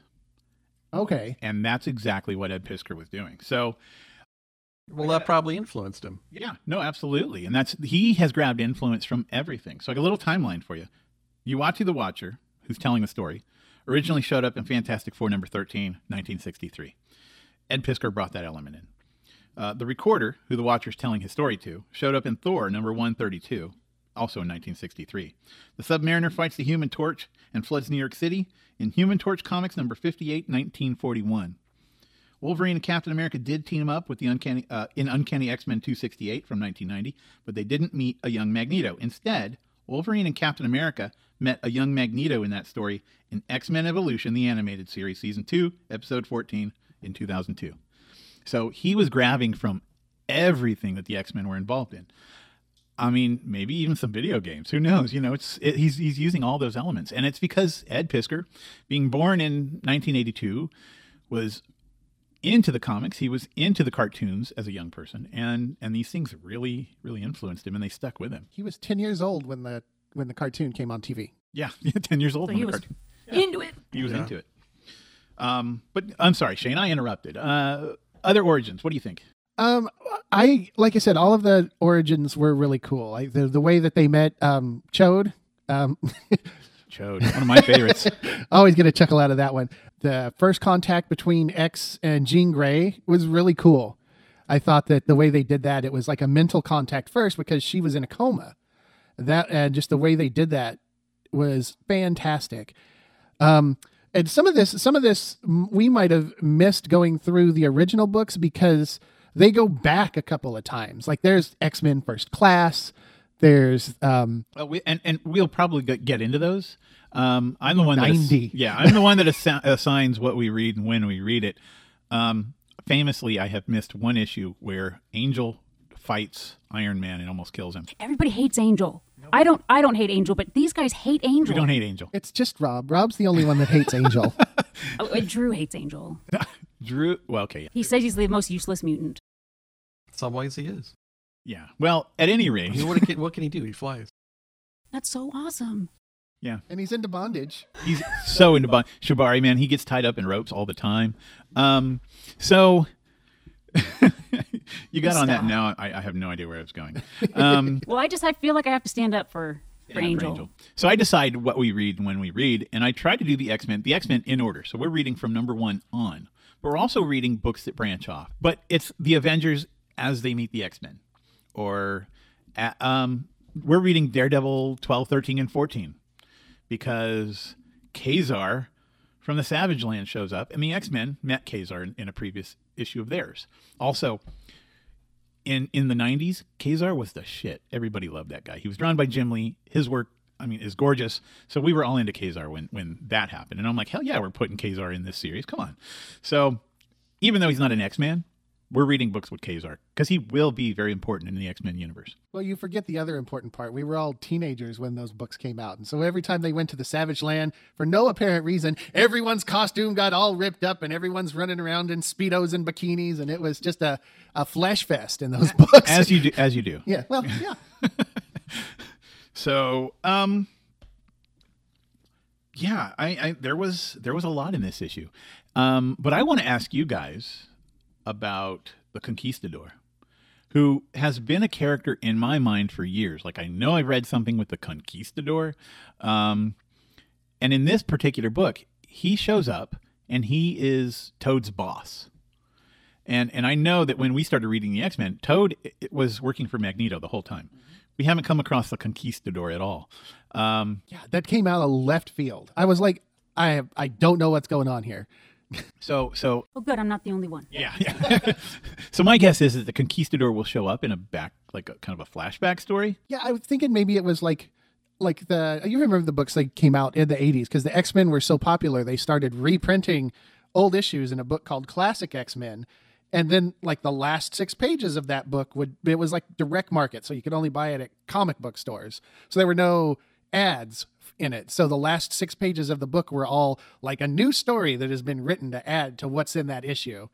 okay.
And that's exactly what Ed Piskor was doing. So,
Well, that probably influenced him.
yeah, no, absolutely. And that's, he has grabbed influence from everything. So, like a little timeline for you. Uatu the Watcher, who's telling the story, originally showed up in Fantastic Four number 13, 1963. Ed Piskor brought that element in. Uh, the recorder, who the Watcher's telling his story to, showed up in Thor number 132, also in 1963. The Submariner fights the Human Torch and floods New York City in Human Torch Comics number 58, 1941. Wolverine and Captain America did team up with the Uncanny uh, in Uncanny X-Men 268 from 1990, but they didn't meet a young Magneto. Instead, Wolverine and Captain America met a young Magneto in that story in X-Men Evolution, the animated series, season 2, episode 14 in 2002. So he was grabbing from everything that the X-Men were involved in. I mean, maybe even some video games. Who knows? You know, it's it, he's he's using all those elements, and it's because Ed Piskor, being born in 1982, was into the comics. He was into the cartoons as a young person, and and these things really really influenced him, and they stuck with him.
He was 10 years old when the when the cartoon came on TV.
Yeah, ten years old
So
when
he
the
was
cartoon.
into it.
He was into it. Um, but I'm sorry, Shane, I interrupted. Uh, other origins. What do you think?
Um, I like I said, all of the origins were really cool. Like the the way that they met um, Ch'od, um,
Ch'od, one of my favorites.
Always get a chuckle out of that one. The first contact between X and Jean Grey was really cool. I thought that the way they did that, it was like a mental contact first because she was in a coma. That and just the way they did that was fantastic. Um, and some of this, some of this, we might have missed going through the original books because they go back a couple of times. Like there's X Men First Class. There's um,
Well, we, and and we'll probably get into those. Um, I'm the one that yeah, I'm the one that assi- assigns what we read and when we read it. Um, famously, I have missed one issue where Angel fights Iron Man and almost kills him.
Everybody hates Angel. I don't. I don't hate Angel, but these guys hate Angel.
We don't hate Angel.
it's just Rob. Rob's the only one that hates Angel.
Oh, Drew hates Angel.
Drew. Well, okay, yeah.
He says he's the most useless mutant.
Some ways he is.
yeah. Well, at any
I
rate,
mean, what, can, what can he do? He flies.
That's so awesome.
yeah,
and he's into bondage.
he's so into bon- Shibari. Man, he gets tied up in ropes all the time. Um, so you got on that now. I, I have no idea where I was going. Um,
Well, I just I feel like I have to stand up for for
Yeah,
Angel.
So I decide what we read and when we read, and I try to do the X Men, the X Men in order. So we're reading from number one on, but we're also reading books that branch off. But it's the Avengers as they meet the X Men, or uh, um, we're reading Daredevil 12, 13, and 14 because Ka-Zar from the Savage Land shows up, and the X Men met Ka-Zar in, in a previous issue of theirs. Also, in in the 90s Ka-Zar was the shit. Everybody loved that guy. He was drawn by jim lee. His work i mean is gorgeous. So we were all into Ka-Zar when when that happened. And i'm like hell yeah we're putting Ka-Zar in this series. Come on. So even though he's not an x-man we're reading books with Ka-Zar because he will be very important in the x-men universe
Well, you forget the other important part. We were all teenagers when those books came out. And so every time they went to the Savage Land, for no apparent reason, everyone's costume got all ripped up and everyone's running around in Speedos and bikinis. And it was just a, a flesh fest in those books.
as you do as you do
yeah, well, yeah.
So, um, yeah, I, I there was there was a lot in this issue, um, but I want to ask you guys about the Conquistador, who has been a character in my mind for years. Like I know I read something with the Conquistador, um, and in this particular book, he shows up and he is Toad's boss. And and I know that when we started reading the X Men, Toad was working for Magneto the whole time. We haven't come across the Conquistador at all. Um,
Yeah, that came out of left field. I was like, I I don't know what's going on here.
So so
Oh, good. I'm not the only one.
yeah. yeah. so my guess is that the Conquistador will show up in a back like a kind of a flashback story.
Yeah, I was thinking maybe it was like like the you remember the books that came out in the 80s because the X-Men were so popular they started reprinting old issues in a book called Classic X-Men and then like the last 6 pages of that book would it was like direct market so you could only buy it at comic book stores. So there were no ads in it. So the last 6 pages of the book were all like a new story that has been written to add to what's in that issue.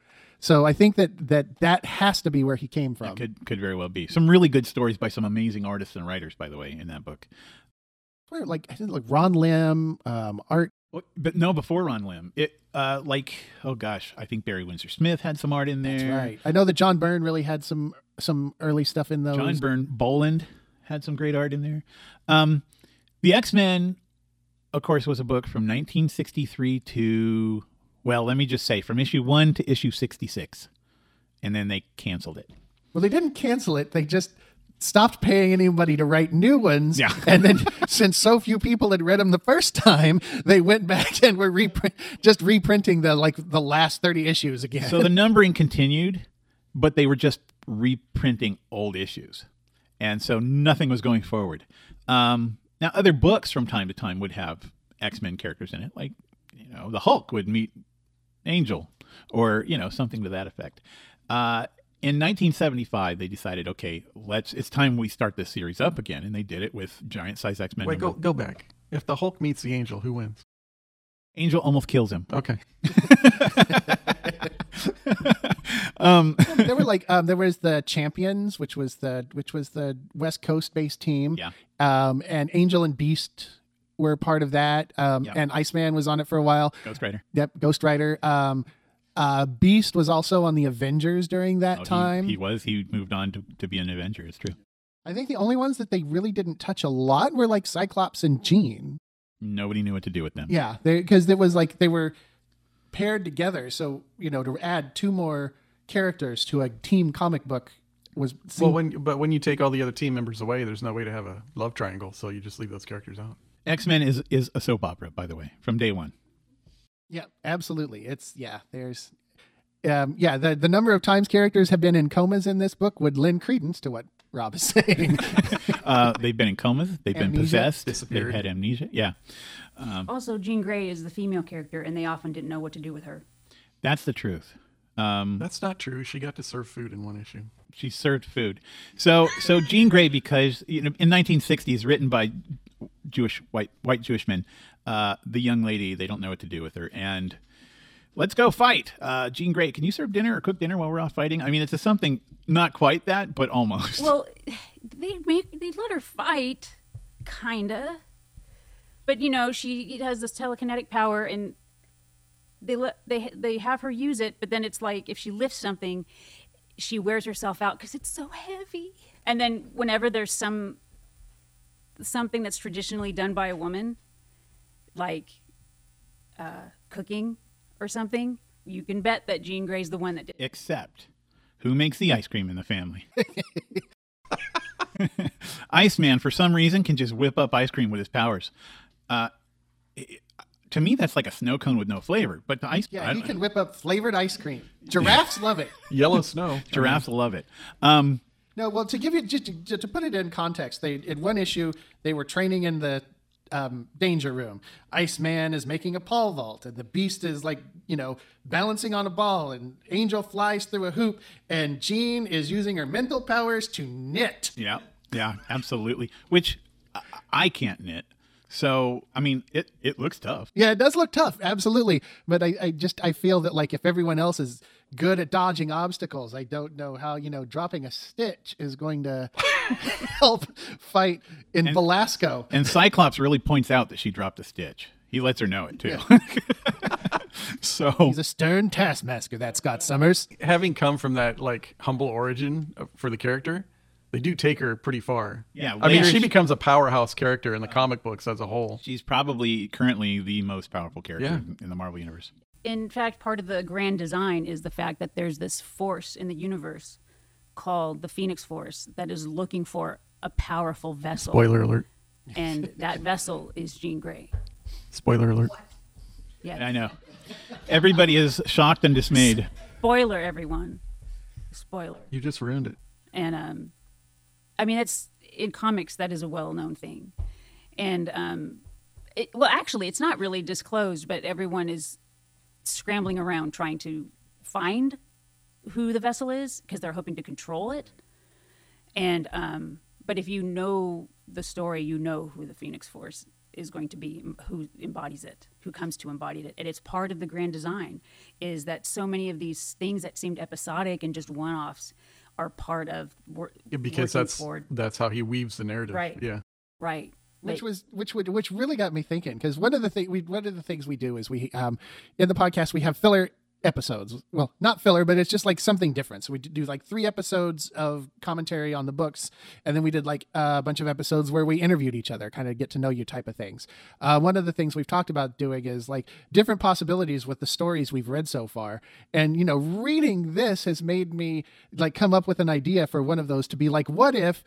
So I think that that that has to be where he came from.
Could could very well be some really good stories by some amazing artists and writers, by the way, in that book.
Where, like like Ron Lim, um, Art
But no, before Ron Lim, it uh, like oh gosh, I think Barry Windsor Smith had some art in there.
That's right. I know that John Byrne really had some some early stuff in those.
John Byrne Boland had some great art in there. Um, the X Men, of course, was a book from 1963 to well, let me just say from issue one to issue 66, and then they canceled it.
Well, they didn't cancel it. They just stopped paying anybody to write new ones.
Yeah.
and then since so few people had read them the first time, they went back and were reprint just reprinting the like the last 30 issues again.
So the numbering continued, but they were just reprinting old issues, and so nothing was going forward. Um, now, other books from time to time would have X Men characters in it, like you know the Hulk would meet Angel, or you know something to that effect. Uh, in 1975, they decided, okay, let's. It's time we start this series up again, and they did it with giant size X Men.
Wait, go go back. If the Hulk meets the Angel, who wins?
Angel almost kills him.
Okay.
um,
there were like um, there was the champions, which was the which was the West Coast based team.
Yeah.
Um, and Angel and Beast were part of that. Um,
Yeah.
and Iceman was on it for a while.
Ghost Rider.
Yep, Ghost Rider. Um, uh, Beast was also on the Avengers during that
Oh, he-
time.
he was. He moved on to, to be an Avenger. It's true.
I think the only ones that they really didn't touch a lot were like Cyclops and Jean.
Nobody knew what to do with them.
Yeah, because it was like they were paired together. So you know, to add two more characters to a team comic book was
Well, when but when you take all the other team members away, there's no way to have a love triangle, so you just leave those characters out.
X Men is is a soap opera, by the way, from day one.
Yeah, absolutely. It's yeah. There's, um, yeah. The the number of times characters have been in comas in this book would lend credence to what Rob is saying.
Uh, they've been in comas. They've been possessed.
Disappeared.
They've had amnesia. Yeah,
Also, Jean Grey is the female character, and they often didn't know what to do with her.
that's the truth. Um,
That's not true. She got to serve food in one issue.
She served food. So so Jean Grey, because you know, in 1960s, written by Jewish white white Jewish men, uh, the young lady they don't know what to do with her, and let's go fight. Uh, Jean Grey, can you serve dinner or cook dinner while we're off fighting? I mean, it's a something not quite that, but almost.
Well, they make they let her fight, kinda. But you know, she has this telekinetic power, and they let they they have her use it. But then it's like if she lifts something, she wears herself out because it's so heavy. And then whenever there's some something that's traditionally done by a woman, like uh, cooking or something, you can bet that Jean Grey's the one that did.
Except, who makes the ice cream in the family? Iceman, for some reason, can just whip up ice cream with his powers. Uh, to me, that's like a snow cone with no flavor. But the ice, I
yeah, he can whip up flavored ice cream. Giraffes love it.
Yellow snow.
giraffes love it. Um,
No, well, to give you just to, to put it in context, they in one issue they were training in the um, danger room. Iceman is making a pole vault, and the Beast is like you know balancing on a ball, and Angel flies through a hoop, and Jean is using her mental powers to knit.
yeah, yeah, absolutely. Which I, I can't knit. So I mean, it it looks tough.
Yeah, it does look tough, absolutely. But I, I just I feel that like if everyone else is good at dodging obstacles, I don't know how you know dropping a stitch is going to help fight in Velasco.
And Cyclops really points out that she dropped a stitch. He lets her know it too. so
He's a stern taskmaster, that Scott Summers.
Having come from that like humble origin for the character, they do take her pretty far.
Yeah,
I mean, she
she-
becomes a powerhouse character in the comic books as a whole.
she's probably currently the most powerful character
Yeah.
in, in the Marvel universe.
in fact, part of the grand design is the fact that there's this force in the universe called the Phoenix Force that is looking for a powerful vessel.
Spoiler alert.
And that vessel is Jean Grey.
Spoiler alert.
Yeah.
I know. Everybody is shocked and dismayed.
Spoiler, everyone. Spoiler.
You just ruined it.
And um, I mean, it's in comics that is a well-known thing. And um, it, well, actually, it's not really disclosed, but everyone is scrambling around trying to find who the vessel is because they're hoping to control it. And um, but if you know the story, you know who the Phoenix Force is going to be, who embodies it, who comes to embody it, and it's part of the grand design. Is that so many of these things that seemed episodic and just one-offs are part of wor-
Yeah, because
working
that's
forward.
that's how he weaves the narrative.
Right.
Yeah.
right.
which
They-
was which would which really got me thinking because one of the thing we one of the things we do is we um in the podcast we have filler episodes. Well not filler but it's just like something different. So we do like three episodes of commentary on the books and then we did like a bunch of episodes where we interviewed each other kind of get to know you type of things. Uh, one of the things we've talked about doing is like different possibilities with the stories we've read so far. And you know reading this has made me like come up with an idea for one of those to be like what if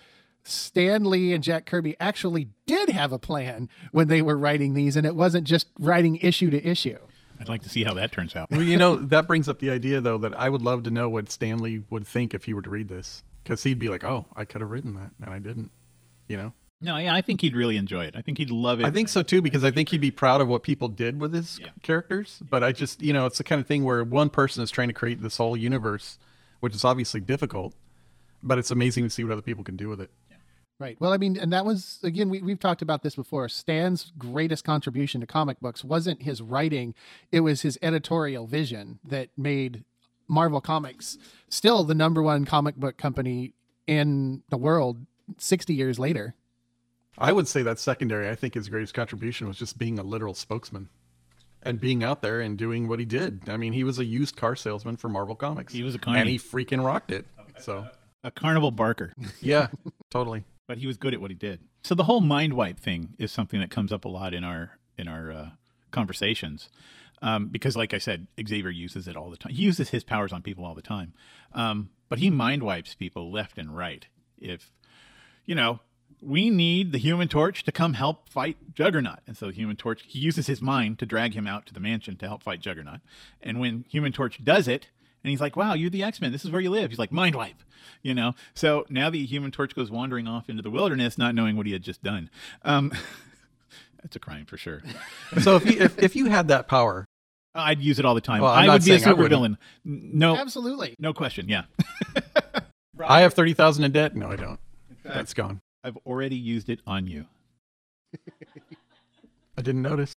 Stan Lee and Jack Kirby actually did have a plan when they were writing these, and it wasn't just writing issue to issue.
I'd like to see how that turns out.
Well, you know, that brings up the idea though that I would love to know what Stan Lee would think if he were to read this, because he'd be like, "Oh, I could have written that, and I didn't." You know.
No, yeah, I think he'd really enjoy it. I think he'd love it.
I think so too, because I think he'd be proud of what people did with his characters. But I just, you know, it's the kind of thing where one person is trying to create this whole universe, which is obviously difficult, but it's amazing to see what other people can do with it.
Right. Well, I mean, and that was again, we, we've talked about this before. Stan's greatest contribution to comic books wasn't his writing; it was his editorial vision that made Marvel Comics still the number one comic book company in the world. Sixty years later.
I would say that's secondary. I think his greatest contribution was just being a literal spokesman and being out there and doing what he did. I mean, he was a used car salesman for Marvel Comics.
He was a
and he freaking rocked it. So,
a carnival barker,
yeah, totally.
But he was good at what he did. So the whole mind wipe thing is something that comes up a lot in our in our uh, conversations um, because, like I said, Xavier uses it all the time. He uses his powers on people all the time, um, but he mind wipes people left and right. If you know, we need the Human Torch to come help fight Juggernaut, and so the Human Torch he uses his mind to drag him out to the mansion to help fight Juggernaut. And when Human Torch does it, and he's like, "Wow, you're the X Men. This is where you live." He's like, "Mind wipe," you know. So now the Human Torch goes wandering off into the wilderness, not knowing what he had just done. Um, that's a crime for sure.
So if you if, if you had that power,
I'd use it all the time.
Well, I'm
I
not
would be a
saying
super villain. No,
Absolutely.
no question. Yeah,
I have thirty thousand in debt. No, I don't. That's gone.
I've already used it on you.
I didn't notice.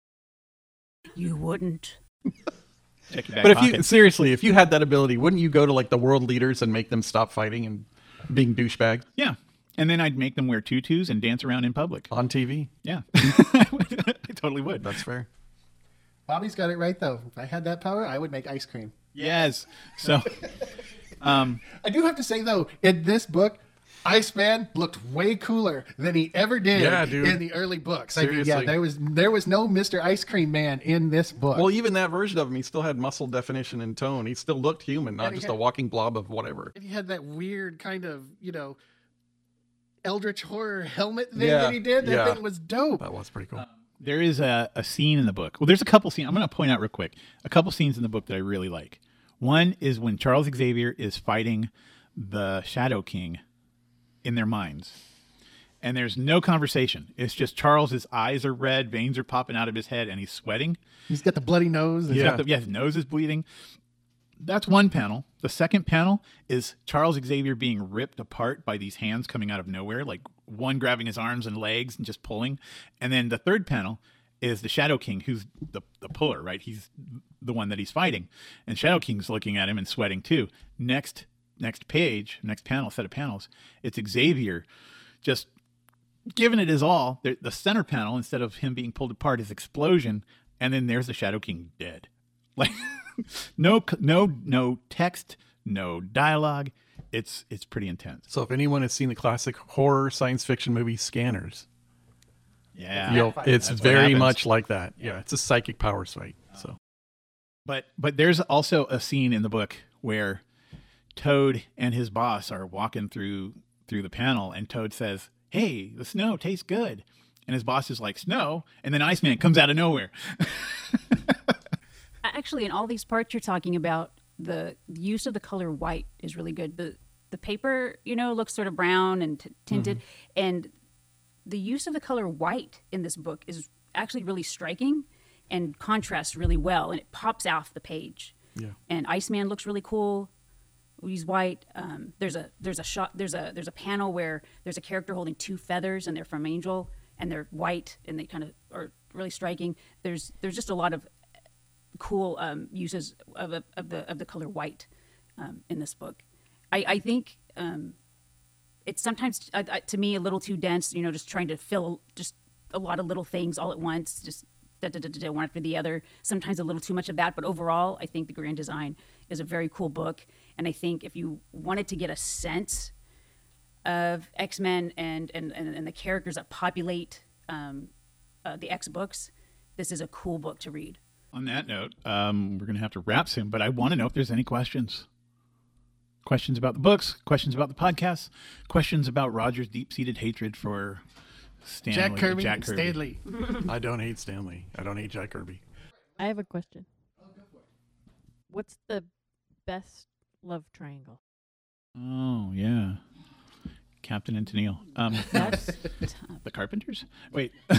You wouldn't.
Check your back
But if you seriously, if you had that ability, wouldn't you go to like the world leaders and make them stop fighting and being douchebags
yeah, and then I'd make them wear tutus and dance around in public.
on TV?
Yeah, I totally would.
That's fair.
Bobby's got it right though. If I had that power, I would make ice cream.
Yes. So, um,
I do have to say though, in this book, Iceman looked way cooler than he ever did
Yeah,
in the early books. I mean, yeah, there was there was no Mr. Ice Cream Man in this book.
Well, even that version of him, he still had muscle definition and tone. He still looked human, not just
had-
a walking blob of whatever.
and he had that weird kind of, you know, eldritch horror helmet thing
Yeah,
that he did. That
yeah.
thing was dope.
That was pretty cool.
Um, there is a, a scene in the book. Well, there's a couple scenes. I'm going to point out real quick a couple scenes in the book that I really like. One is when Charles Xavier is fighting the Shadow King in their minds. And there's no conversation. It's just Charles's eyes are red, veins are popping out of his head, and he's sweating.
He's got the bloody nose.
got the- yeah, his nose is bleeding. That's one panel. The second panel is Charles Xavier being ripped apart by these hands coming out of nowhere, like one grabbing his arms and legs and just pulling. And then the third panel is the Shadow King, who's the, the puller, right? He's the one that he's fighting. And Shadow King's looking at him and sweating too. Next next page, next panel, set of panels, it's Xavier just giving it his all. The, the center panel, instead of him being pulled apart, is explosion, and then there's the Shadow King dead. Like no, no, no text, no dialogue. It's it's pretty intense.
So if anyone has seen the classic horror science fiction movie Scanners,
Yeah,
you'll, it's very much like that. Yeah, it's a psychic power fight. So
But but there's also a scene in the book where Toad and his boss are walking through through the panel, and Toad says, "Hey, the snow tastes good," and his boss is like, "Snow," and then Iceman comes out of nowhere.
Actually, in all these parts you're talking about, the use of the color white is really good. The the paper, you know, looks sort of brown and t- tinted, mm-hmm. and the use of the color white in this book is actually really striking and contrasts really well, and it pops off the page.
Yeah.
And Iceman looks really cool. He's white. Um, there's a there's a shot there's a there's a panel where there's a character holding two feathers, and they're from Angel, and they're white, and they kind of are really striking. There's there's just a lot of cool um, uses of, of, of the of the color white um, in this book. I, I think um, it's sometimes uh, uh, to me a little too dense. You know, just trying to fill just a lot of little things all at once, just da, da, da, da, one after the other. Sometimes a little too much of that, but overall, I think the Grand Design is a very cool book. And I think if you wanted to get a sense of X Men and, and and and the characters that populate um, uh, the X books, this is a cool book to read.
On that note, um, we're going to have to wrap soon, but I want to know if there's any questions. Questions about the books, questions about the podcast, questions about Roger's deep-seated hatred for Stan Lee,
Jack Kirby,
Jack Kirby.
Stan Lee.
I don't hate Stan Lee. I don't hate Jack Kirby.
I have a question. What's the best love triangle?
Oh yeah, Captain and Tennille. Um, the Carpenters. Wait,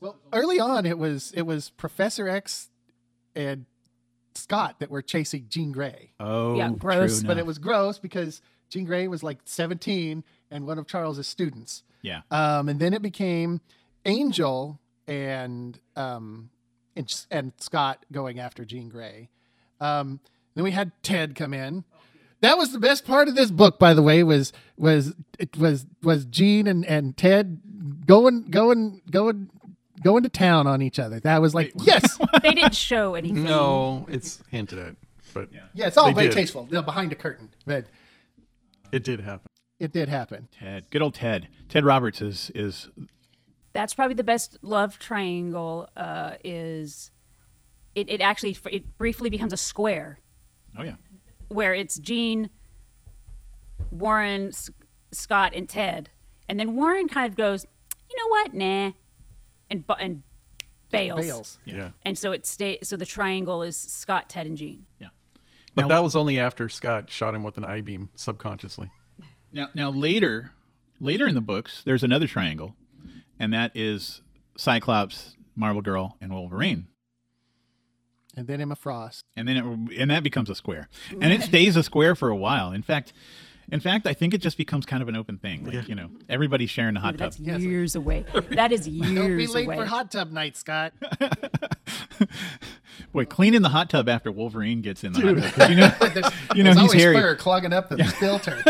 Well, early on, it was it was Professor X and Scott that were chasing Jean Grey.
oh
Yeah, gross,
true
But it was gross because Jean Grey was like 17 and one of Charles's students.
yeah.
Um, and then it became Angel and um, and, and Scott going after Jean Grey. Um, then we had Ted come in. That was the best part of this book, by the way. Was was it was was Jean and, and Ted going going going going to town on each other. That was like yes,
they didn't show anything.
No, it's hinted at, but
yeah. yeah It's all very
did.
tasteful. You know, behind a curtain, but
it did happen.
it did happen.
Ted, good old Ted. Ted Roberts is is
That's probably the best love triangle. Uh, is it? It actually it briefly becomes a square
Oh yeah.
where it's Jean, Warren, S- Scott, and Ted, and then Warren kind of goes, you know what, nah, and bu- and bails.
Bales.
Yeah.
And so it stay. So the triangle is Scott, Ted, and Jean.
Yeah.
But
Now-
that was only after Scott shot him with an I beam subconsciously.
Now, now later, later in the books, there's another triangle, and that is Cyclops, Marvel Girl, and Wolverine.
And then Emma Frost.
and then it, and that becomes a square, and it stays a square for a while. In fact, in fact, I think it just becomes kind of an open thing. Like you know, everybody's sharing the hot
Maybe
tub.
that's years away. That is years
Don't be
years
late
away.
for hot tub night, Scott.
Boy, cleaning the hot tub after Wolverine gets in the hot tub. 'cause You know,
There's,
you know
there's
he's
always
hairy.
fur clogging up the filter.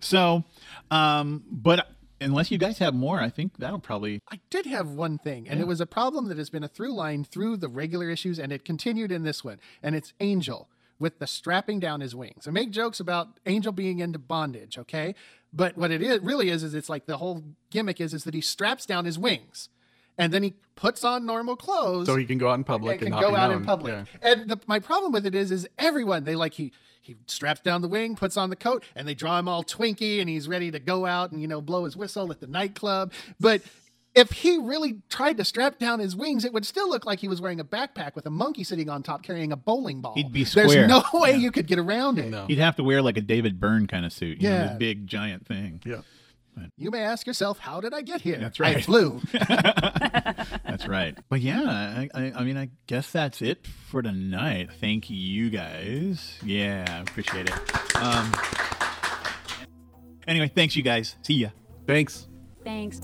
So, um, but unless you guys have more, I think that'll probably.
I did have one thing, and it was a problem that has been a through line through the regular issues, and it continued in this one. And it's Angel with the strapping down his wings. I make jokes about Angel being into bondage, okay? But what it is really is, is it's like the whole gimmick is, is that he straps down his wings, and then he puts on normal clothes.
So he can go out in public
and
and,
can
not
go
be
out
known.
in public.
Yeah.
And the, my problem with it is, is everyone they like he he straps down the wing, puts on the coat, and they draw him all twinky, and he's ready to go out and you know blow his whistle at the nightclub. But if he really tried to strap down his wings, it would still look like he was wearing a backpack with a monkey sitting on top carrying a bowling ball.
He'd be
There's no way you could get around it.
No.
He'd have to wear like a David Byrne kind of suit. You know,
Yeah.
this big giant thing.
Yeah.
You may ask yourself, how did I get here?
That's right.
I
right.
flew.
That's right. But yeah, I, I, I mean, I guess that's it for tonight. Thank you guys. Yeah, appreciate it. Um, anyway, thanks you guys. See ya.
Thanks.
Thanks.